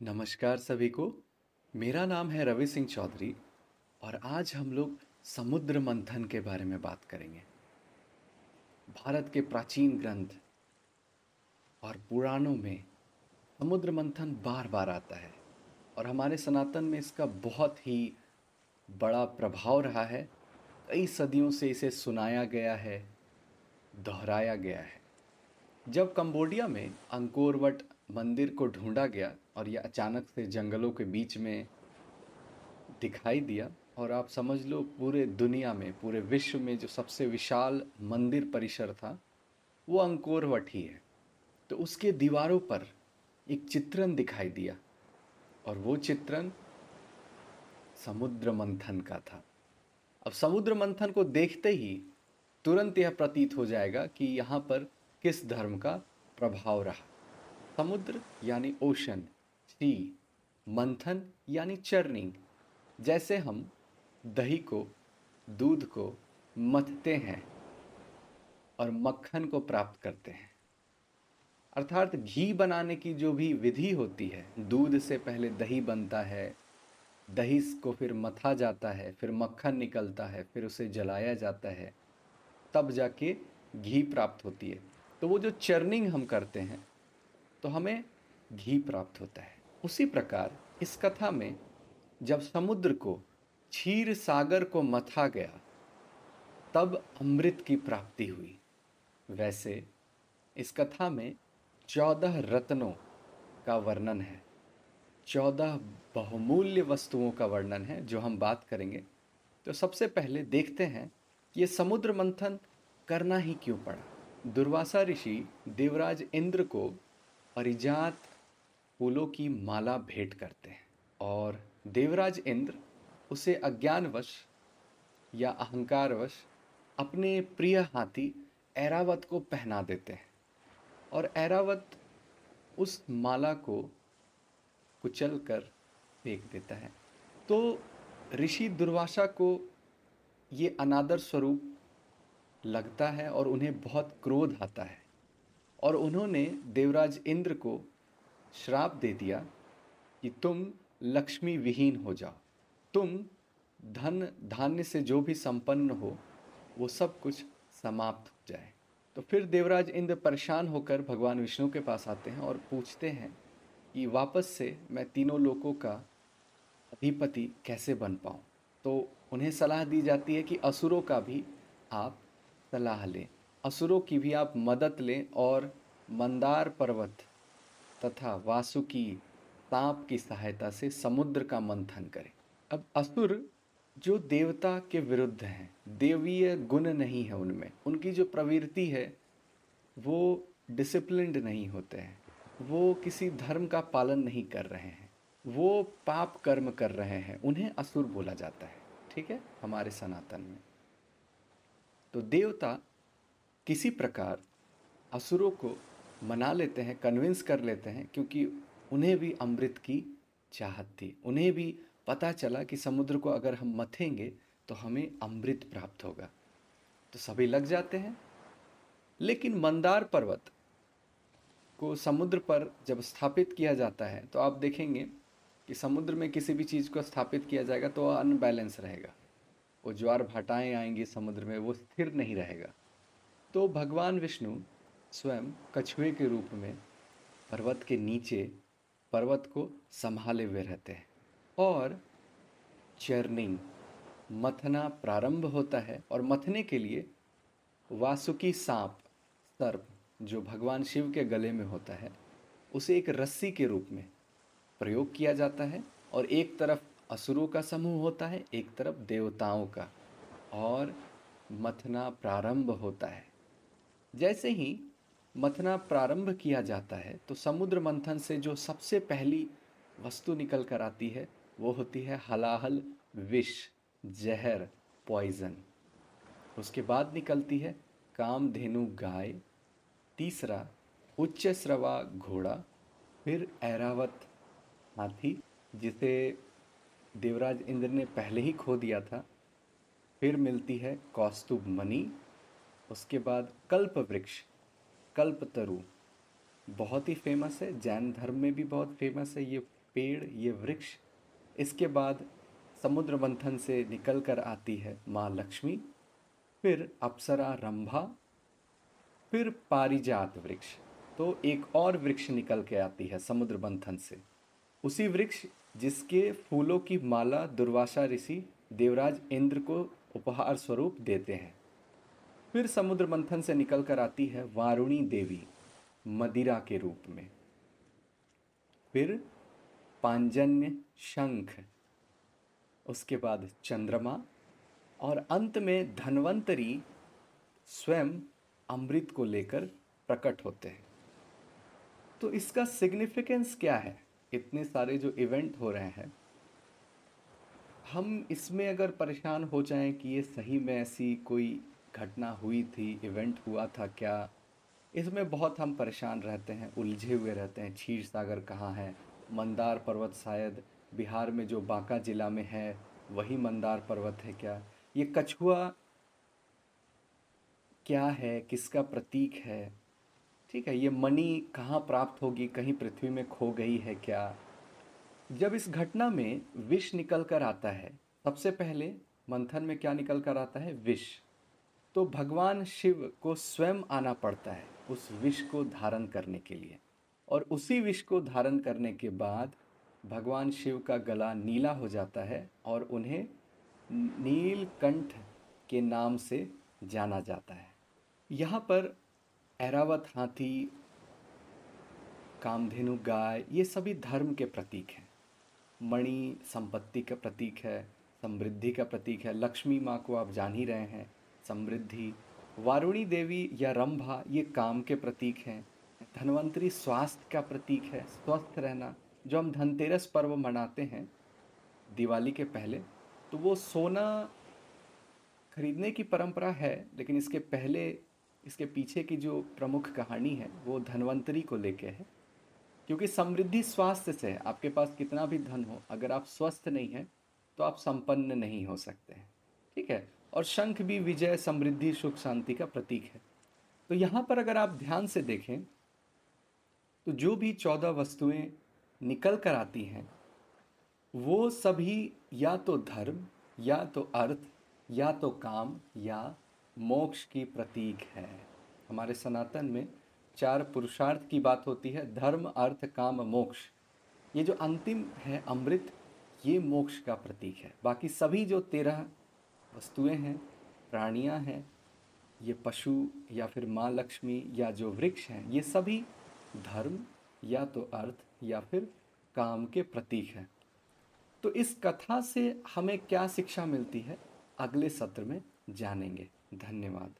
नमस्कार सभी को। मेरा नाम है रवि सिंह चौधरी और आज हम लोग समुद्र मंथन के बारे में बात करेंगे। भारत के प्राचीन ग्रंथ और पुराणों में समुद्र मंथन बार बार आता है और हमारे सनातन में इसका बहुत ही बड़ा प्रभाव रहा है। कई सदियों से इसे सुनाया गया है, दोहराया गया है। जब कंबोडिया में अंकोरवट मंदिर को ढूंढा गया और यह अचानक से जंगलों के बीच में दिखाई दिया। और आप समझ लो पूरे दुनिया में, पूरे विश्व में जो सबसे विशाल मंदिर परिसर था, वो अंकोरवट ही है। तो उसके दीवारों पर एक चित्रण दिखाई दिया और वो चित्रण समुद्र मंथन का था। अब समुद्र मंथन को देखते ही तुरंत यह प्रतीत हो जाएगा कि यहाँ पर किस धर्म का प्रभाव रहा। समुद्र यानी ओशन, सी, मंथन यानी चर्निंग, जैसे हम दही को, दूध को मथते हैं और मक्खन को प्राप्त करते हैं। अर्थात घी बनाने की जो भी विधि होती है, दूध से पहले दही बनता है, दही को फिर मथा जाता है, फिर मक्खन निकलता है, फिर उसे जलाया जाता है, तब जाके घी प्राप्त होती है। तो वो जो चर्निंग हम करते हैं तो हमें घी प्राप्त होता है। उसी प्रकार इस कथा में जब समुद्र को, क्षीर सागर को मथा गया, तब अमृत की प्राप्ति हुई। वैसे इस कथा में चौदह रत्नों का वर्णन है। चौदह बहुमूल्य वस्तुओं का वर्णन है, जो हम बात करेंगे। तो सबसे पहले देखते हैं कि ये समुद्र मंथन करना ही क्यों पड़ा। दुर्वासा ऋषि देवराज इंद्र को परिजात फूलों की माला भेंट करते हैं और देवराज इंद्र उसे अज्ञानवश या अहंकारवश अपने प्रिय हाथी ऐरावत को पहना देते हैं। और ऐरावत उस माला को कुचल कर फेंक देता है। तो ऋषि दुर्वासा को ये अनादर स्वरूप लगता है और उन्हें बहुत क्रोध आता है। और उन्होंने देवराज इंद्र को श्राप दे दिया कि तुम लक्ष्मी विहीन हो जाओ। तुम धन, धान्य से जो भी संपन्न हो, वो सब कुछ समाप्त हो जाए। तो फिर देवराज इंद्र परेशान होकर भगवान विष्णु के पास आते हैं और पूछते हैं कि वापस से मैं तीनों लोगों का अधिपति कैसे बन पाऊँ? तो उन्हें सलाह दी जाती है कि असुरों का भी आप सलाह लें। असुरों की भी आप मदद लें और मंदार पर्वत तथा वासुकी ताप की सहायता से समुद्र का मंथन करें। अब असुर जो देवता के विरुद्ध हैं, देवीय गुण नहीं है उनमें। उनकी जो प्रवृत्ति है, वो डिसिप्लिन्ड नहीं होते हैं। वो किसी धर्म का पालन नहीं कर रहे हैं। वो पाप कर्म कर रहे हैं। उन्हें असुर बोला जाता है। ठीक है? हमारे सनातन में। तो देवता किसी प्रकार असुरों को मना लेते हैं कन्विंस कर लेते हैं, क्योंकि उन्हें भी अमृत की चाहत थी। उन्हें भी पता चला कि समुद्र को अगर हम मथेंगे तो हमें अमृत प्राप्त होगा। तो सभी लग जाते हैं। लेकिन मंदार पर्वत को समुद्र पर जब स्थापित किया जाता है तो आप देखेंगे कि समुद्र में किसी भी चीज़ को स्थापित किया जाएगा तो वह अनबैलेंस रहेगा। वो ज्वार भाटाएँ आएँगी समुद्र में, वो स्थिर नहीं रहेगा। तो भगवान विष्णु स्वयं कछुए के रूप में पर्वत के नीचे पर्वत को संभाले हुए रहते हैं। और चर्निंग मथना प्रारंभ होता है और मथने के लिए वासुकी सांप सर्प जो भगवान शिव के गले में होता है, उसे एक रस्सी के रूप में प्रयोग किया जाता है और एक तरफ़ असुरों का समूह होता है, एक तरफ़ देवताओं का। और मथना प्रारंभ होता है। जैसे ही मथना प्रारंभ किया जाता है तो समुद्र मंथन से जो सबसे पहली वस्तु निकल कर आती है, वो होती है हलाहल विष, जहर पॉइजन उसके बाद निकलती है कामधेनु गाय, तीसरा उच्च स्रवा घोड़ा, फिर ऐरावत हाथी, जिसे देवराज इंद्र ने पहले ही खो दिया था. फिर मिलती है कौस्तुभ मणि उसके बाद कल्प वृक्ष कल्प तरु बहुत ही फ़ेमस है, जैन धर्म में भी बहुत फ़ेमस है ये पेड़, ये वृक्ष। इसके बाद समुद्र मंथन से निकल कर आती है माँ लक्ष्मी, फिर अप्सरा रंभा, फिर पारिजात वृक्ष। तो एक और वृक्ष निकल के आती है समुद्र मंथन से। उसी वृक्ष जिसके फूलों की माला दुर्वासा ऋषि देवराज इंद्र को उपहार स्वरूप देते हैं। फिर समुद्र मंथन से निकल कर आती है वारुणी देवी, मदिरा के रूप में। फिर पांजन्य शंख, उसके बाद चंद्रमा, और अंत में धनवंतरी स्वयं अमृत को लेकर प्रकट होते हैं। तो इसका सिग्निफिकेंस क्या है? इतने सारे जो इवेंट हो रहे हैं। हम इसमें अगर परेशान हो जाएँ कि ये सही में ऐसी कोई घटना हुई थी इवेंट हुआ था क्या? इसमें बहुत हम परेशान रहते हैं, उलझे हुए रहते हैं, क्षीर सागर कहाँ है? मंदार पर्वत शायद बिहार में जो बांका ज़िला में है, वही मंदार पर्वत है क्या? ये कछुआ क्या है? किसका प्रतीक है? ठीक है, ये मणि कहाँ प्राप्त होगी? कहीं पृथ्वी में खो गई है क्या? जब इस घटना में विष निकल कर आता है, सबसे पहले मंथन में क्या निकल कर आता है? विष। तो भगवान शिव को स्वयं आना पड़ता है उस विष को धारण करने के लिए। और उसी विष को धारण करने के बाद भगवान शिव का गला नीला हो जाता है और उन्हें नीलकंठ के नाम से जाना जाता है। यहाँ पर ऐरावत हाथी, कामधेनु गाय, ये सभी धर्म के प्रतीक हैं। मणि संपत्ति का प्रतीक है, समृद्धि का प्रतीक है, लक्ष्मी माँ को आप जान ही रहे हैं। समृद्धि, वारुणी देवी या रंभा, ये काम के प्रतीक हैं। धनवंतरी स्वास्थ्य का प्रतीक है, स्वस्थ रहना, जो हम धनतेरस पर्व मनाते हैं। दिवाली के पहले तो वो सोना खरीदने की परंपरा है, लेकिन इसके पहले, इसके पीछे की जो प्रमुख कहानी है, वो धनवंतरी को लेके है। क्योंकि समृद्धि स्वास्थ्य से है, आपके पास कितना भी धन हो, अगर आप स्वस्थ नहीं हैं तो आप संपन्न नहीं हो सकते हैं। ठीक है? और शंख भी विजय, समृद्धि, सुख, शांति का प्रतीक है। तो यहाँ पर अगर आप ध्यान से देखें तो जो भी चौदह वस्तुएँ निकल कर आती हैं, वो सभी या तो धर्म, या तो अर्थ, या तो काम, या मोक्ष की प्रतीक है। हमारे सनातन में चार पुरुषार्थ की बात होती है, धर्म, अर्थ, काम, मोक्ष। ये जो अंतिम है अमृत, ये मोक्ष का प्रतीक है। बाकी सभी जो तेरह वस्तुएँ हैं, प्राणियाँ हैं, ये पशु या फिर माँ लक्ष्मी या जो वृक्ष हैं, ये सभी धर्म या तो अर्थ या फिर काम के प्रतीक हैं। तो इस कथा से हमें क्या शिक्षा मिलती है? अगले सत्र में जानेंगे। धन्यवाद।